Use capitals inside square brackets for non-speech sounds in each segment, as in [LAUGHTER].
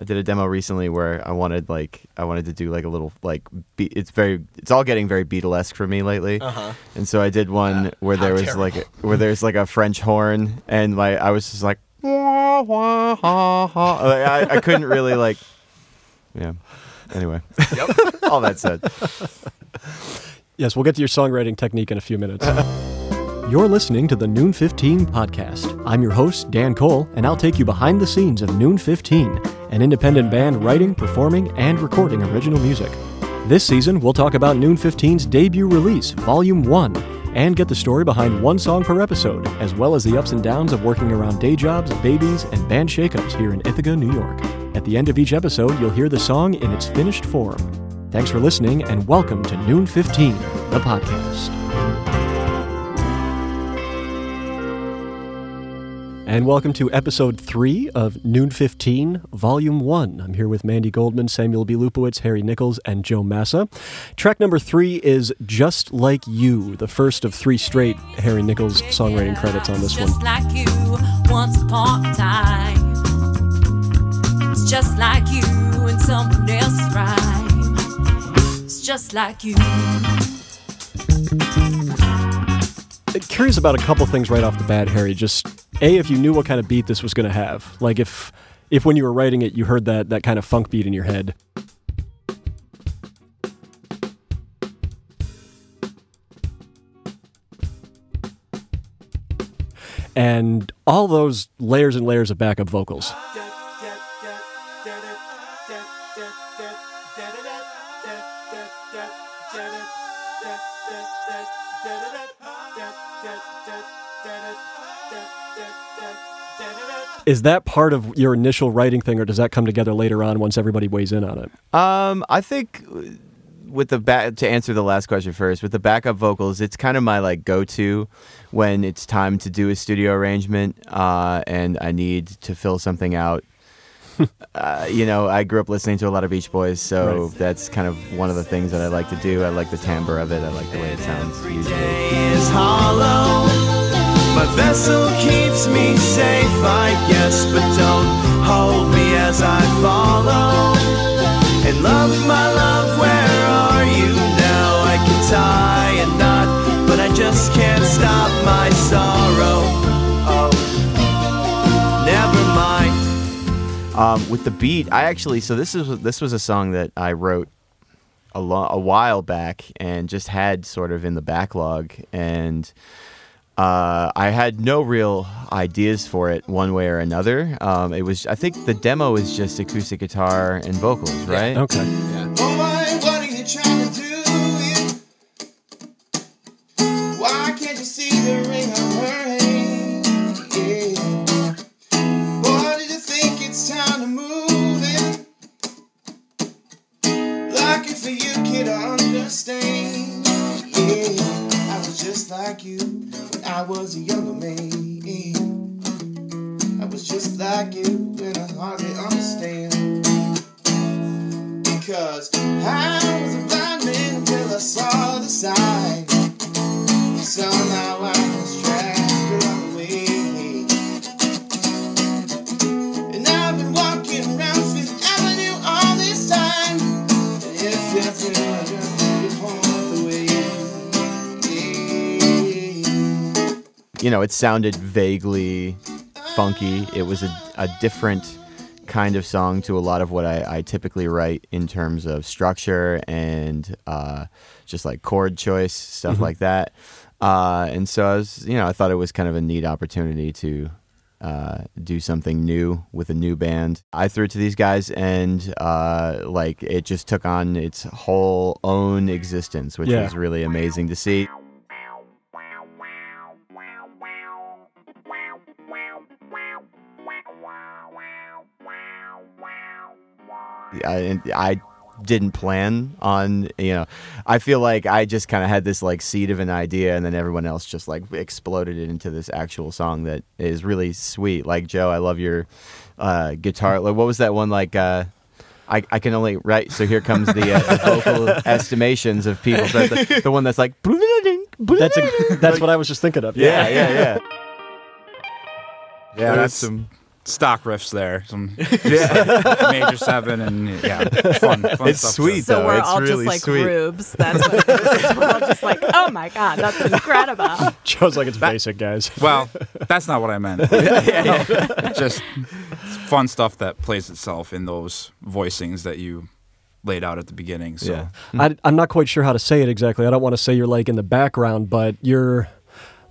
I did a demo recently where I wanted like I wanted to do like a little like be- it's very it's all getting very Beatlesque for me lately, Uh-huh. and so I did one Yeah. where there How was like a, where there's like a French horn, and like I was just like wah, wah, ha, ha. Like, I I couldn't really like yeah. Anyway, Yep. [LAUGHS] all that said, Yes, we'll get to your songwriting technique in a few minutes. [LAUGHS] You're listening to the Noon 15 podcast. I'm your host, Dan Cole, and I'll take you behind the scenes of Noon 15, an independent band writing, performing, and recording original music. This season, we'll talk about Noon 15's debut release, Volume 1, and get the story behind one song per episode, as well as the ups and downs of working around day jobs, babies, and band shakeups here in Ithaca, New York. At the end of each episode, you'll hear the song in its finished form. Thanks for listening, and welcome to Noon 15, the podcast. And welcome to episode three of Noon 15, Volume 1. I'm here with Mandy Goldman, Samuel B. Lupowitz, Harry Nichols, and Joe Massa. Track number three is Just Like You, the first of three straight Harry Nichols songwriting credits on this just one. like you once upon a time. It's just like you in someone else's rhyme. It's just like you. Curious about a couple things right off the bat, Harry. Just A, if you knew what kind of beat this was going to have. Like if, if when you were writing it, you heard that, that kind of funk beat in your head. And all those layers and layers of backup vocals. Is that part of your initial writing thing, or does that come together later on once everybody weighs in on it? Um, I think with the back to answer the last question first, with the backup vocals, it's kind of my like go-to when it's time to do a studio arrangement, uh, and I need to fill something out. [LAUGHS] uh, you know, I grew up listening to a lot of Beach Boys, so Right. that's kind of one of the things that I like to do. I like the timbre of it. I like the way it sounds usually. My vessel keeps me safe, I guess, but don't hold me as I follow. And love, my love, where are you now? I can tie a knot, but I just can't stop my sorrow. Oh, never mind. Um, with the beat, I actually so this is this was a song that I wrote a, lo- a while back and just had sort of in the backlog and uh, I had no real ideas for it one way or another. Um, it was I think the demo is just acoustic guitar and vocals, right? Okay. Oh, like you when I hardly understand. Because I was a blind man until I saw the sign. I the. And I've been walking around Fifth Avenue all this time. And if way. You know, it sounded vaguely funky. It was a, a different kind of song to a lot of what I, I typically write in terms of structure and uh, just like chord choice, stuff like that. Uh, and so I was, you know, I thought it was kind of a neat opportunity to uh, do something new with a new band. I threw it to these guys, and uh, like it just took on its whole own existence, which Yeah. was really amazing to see. I, I didn't plan on you know i feel like i just kind of had this like seed of an idea and then everyone else just like exploded it into this actual song that is really sweet. Like joe i love your uh guitar. What was that one like uh I, I can only right so here comes the, uh, the vocal [LAUGHS] estimations of people. So the, the one that's like That's a, that's what I was just thinking of. yeah yeah yeah Yeah, There's that's some stock riffs there, some [LAUGHS] [LAUGHS] major seven, and yeah, fun. fun It's stuff sweet, there. So we're It's all really just like sweet. rubes. That's what it is. we're all just like, oh my god, that's incredible. [LAUGHS] Joe's like it's basic, guys. Well, that's not what I meant. Yeah, yeah. Just fun stuff that plays itself in those voicings that you laid out at the beginning. So Yeah. I, I'm not quite sure how to say it exactly. I don't want to say you're like in the background, but you're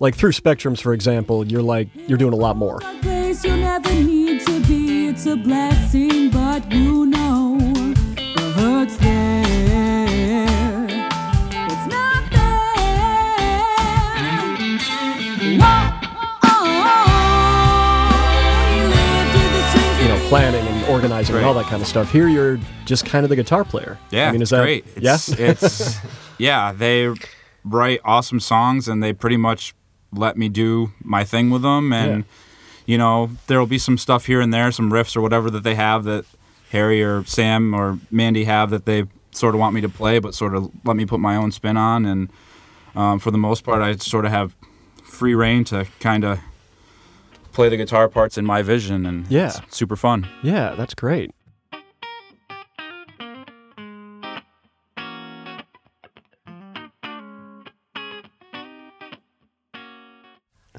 like through spectrums, for example. You're like you're doing a lot more. A place you never need to be. It's a blessing, but you know the hurt's there. It's not there. You lived with the strings You know, planning and organizing and all that kind of stuff. Here, you're just kind of the guitar player. yeah, I mean, is that great? It's, yeah? it's [LAUGHS] yeah. They write awesome songs, and they pretty much let me do my thing with them. And Yeah. you know, there'll be some stuff here and there, some riffs or whatever that they have that Harry or Sam or Mandy have that they sort of want me to play, but sort of let me put my own spin on. And um, for the most part, I sort of have free reign to kind of play the guitar parts in my vision, and Yeah. it's super fun. yeah, that's great.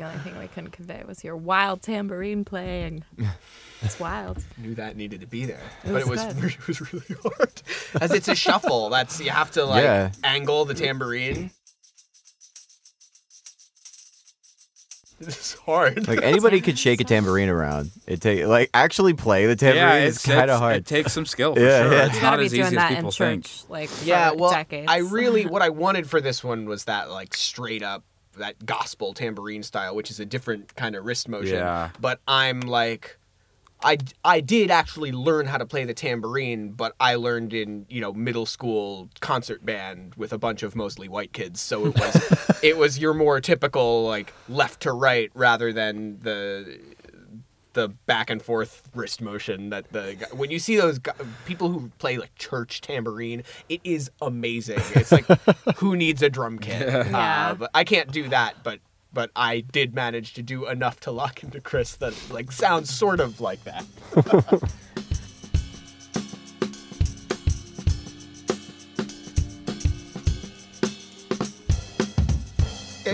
The only thing we couldn't convey was your wild tambourine playing. [LAUGHS] It's wild. knew that needed to be there, It but it was was good. [LAUGHS] it was really hard as it's a shuffle. That's you have to like Yeah. angle the tambourine. [LAUGHS] It's hard. Like anybody could shake a tambourine around. It take like actually play the tambourine yeah, is it's kind of hard. It takes some skill. For Yeah, sure. yeah. It's You gotta not be as doing easy that as in people church, think. like for yeah, well, decades. I really what I wanted for this one was that like straight up that gospel tambourine style, which is a different kind of wrist motion. Yeah. But I'm like, I I did actually learn how to play the tambourine, but I learned in you know middle school concert band with a bunch of mostly white kids, so it was [LAUGHS] it was your more typical like left to right rather than the the back and forth wrist motion that the when you see those gu- people who play like church tambourine, it is amazing. It's like [LAUGHS] who needs a drum kit? Yeah. Uh, but I can't do that, but but I did manage to do enough to lock into Chris that like sounds sort of like that. [LAUGHS]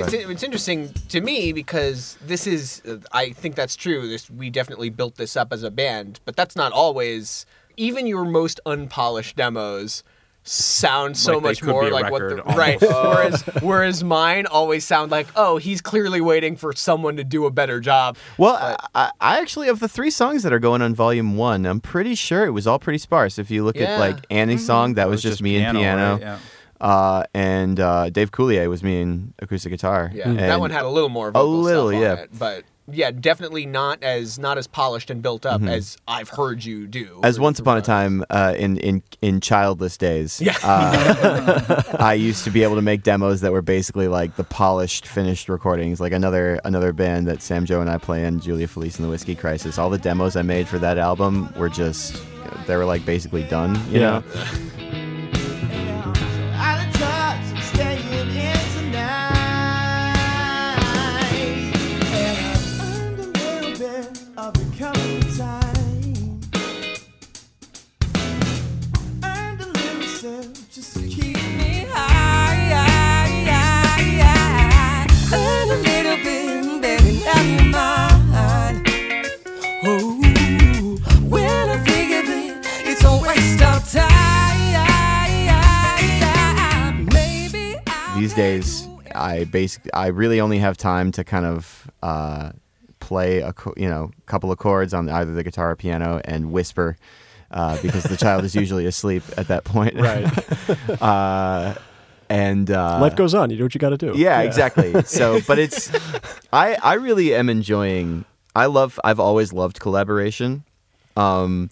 It's, it's interesting to me because this is I think that's true. This we definitely built this up as a band, but that's not always. Even your most unpolished demos sound so Like much more like what record the right. [LAUGHS] whereas whereas mine always sound like oh he's clearly waiting for someone to do a better job. Well, I, I actually of the three songs that are going on Volume One, I'm pretty sure it was all pretty sparse. If you look Yeah. at like Annie's mm-hmm. song, that It was, just, me and piano, piano, right? Yeah. Uh, and uh, Dave Coulier was me in acoustic guitar. Yeah, that And- one had a little more vocal a little, stuff on yeah. it, but yeah, definitely not as not as polished and built up as I've heard you do. Mm-hmm. As once upon a time uh, in in in childless days, Yeah. uh, I used to be able to make demos that were basically like the polished, finished recordings. Like another another band that Sam Joe and I play in, Julia Felice and the Whiskey Crisis. All the demos I made for that album were just they were like basically done. You Yeah. know, these days I basically I really only have time to kind of uh, play a you know couple of chords on either the guitar or piano and whisper. Uh, because the child is usually asleep at that point, [LAUGHS] Right. [LAUGHS] uh, and uh, Life goes on. You do what you got to do. Yeah, exactly. [LAUGHS] So, but it's I I really am enjoying. I love. I've always loved collaboration, um,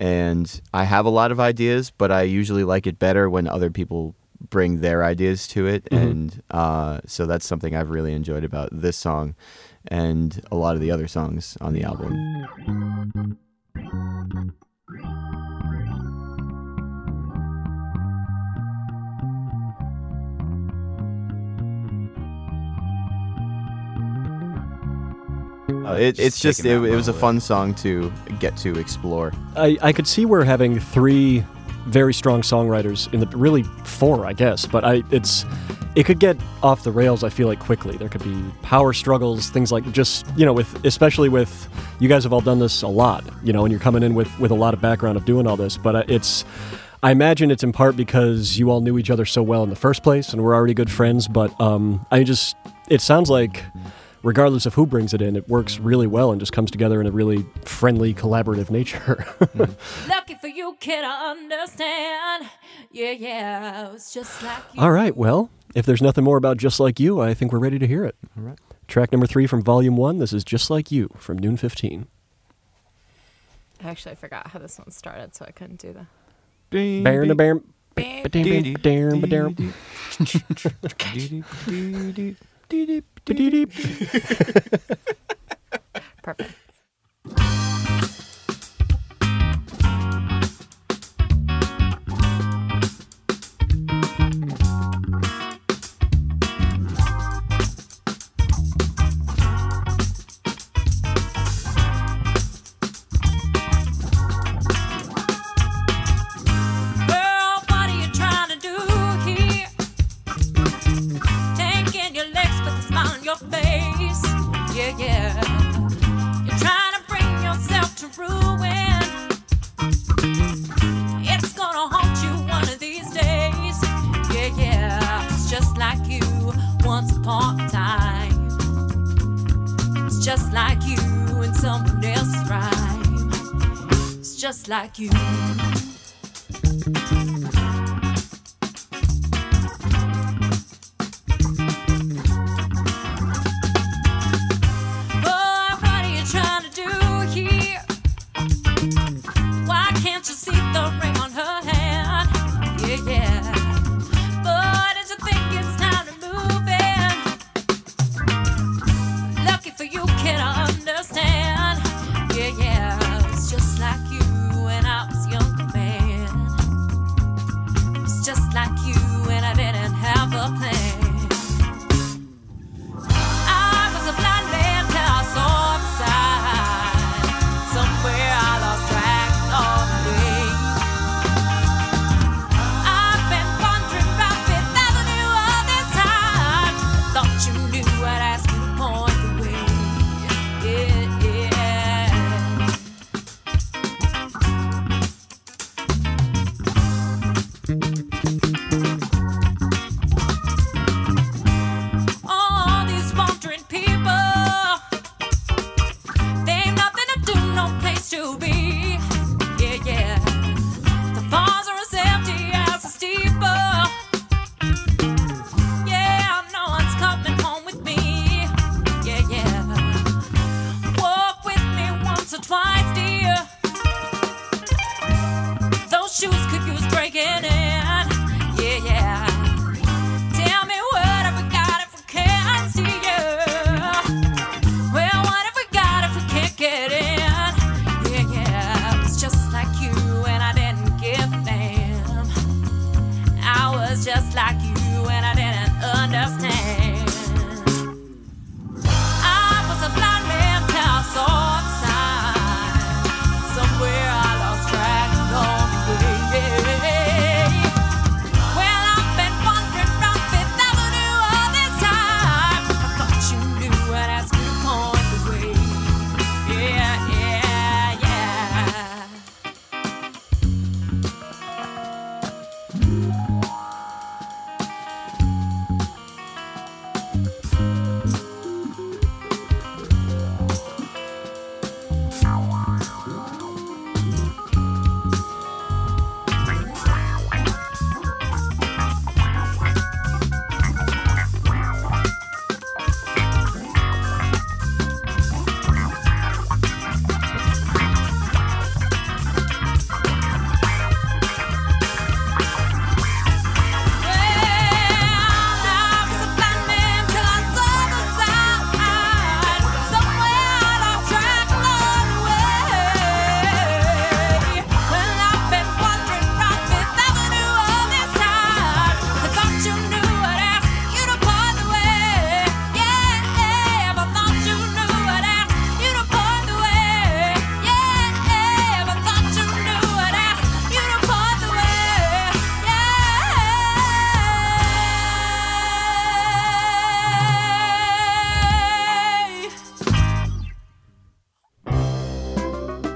and I have a lot of ideas, but I usually like it better when other people bring their ideas to it, and uh, so that's something I've really enjoyed about this song, and a lot of the other songs on the album. Uh, it, it's just it, it was a fun song to get to explore. I, I could see we're having three very strong songwriters in the really four, I guess. But I it's it could get off the rails. I feel like quickly. There could be power struggles, things like just you know with especially with you guys have all done this a lot, you know, and you're coming in with with a lot of background of doing all this. But uh, it's I imagine it's in part because you all knew each other so well in the first place and we're already good friends. But um, I just it sounds like regardless of who brings it in, it works really well and just comes together in a really friendly, collaborative nature. [LAUGHS] Lucky for you, kid, I understand. Yeah, yeah, it's just like you. All right, well, if there's nothing more about Just Like You, I think we're ready to hear it. All right. Track number three from Volume One. This is Just Like You from Noon 15. Actually, I forgot how this one started, so I couldn't do that. Bear na bear. Bam. ba-dam, ba-dam, ba-dam. Ba-dee-deep. [LAUGHS] Perfect. Like you.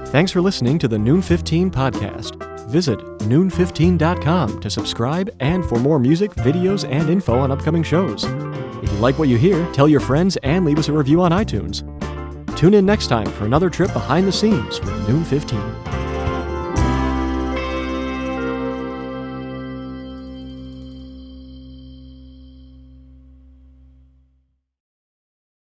Thanks for listening to the Noon 15 podcast. Visit noon15.com to subscribe and for more music, videos, and info on upcoming shows. If you like what you hear, tell your friends and leave us a review on iTunes. Tune in next time for another trip behind the scenes with Noon 15.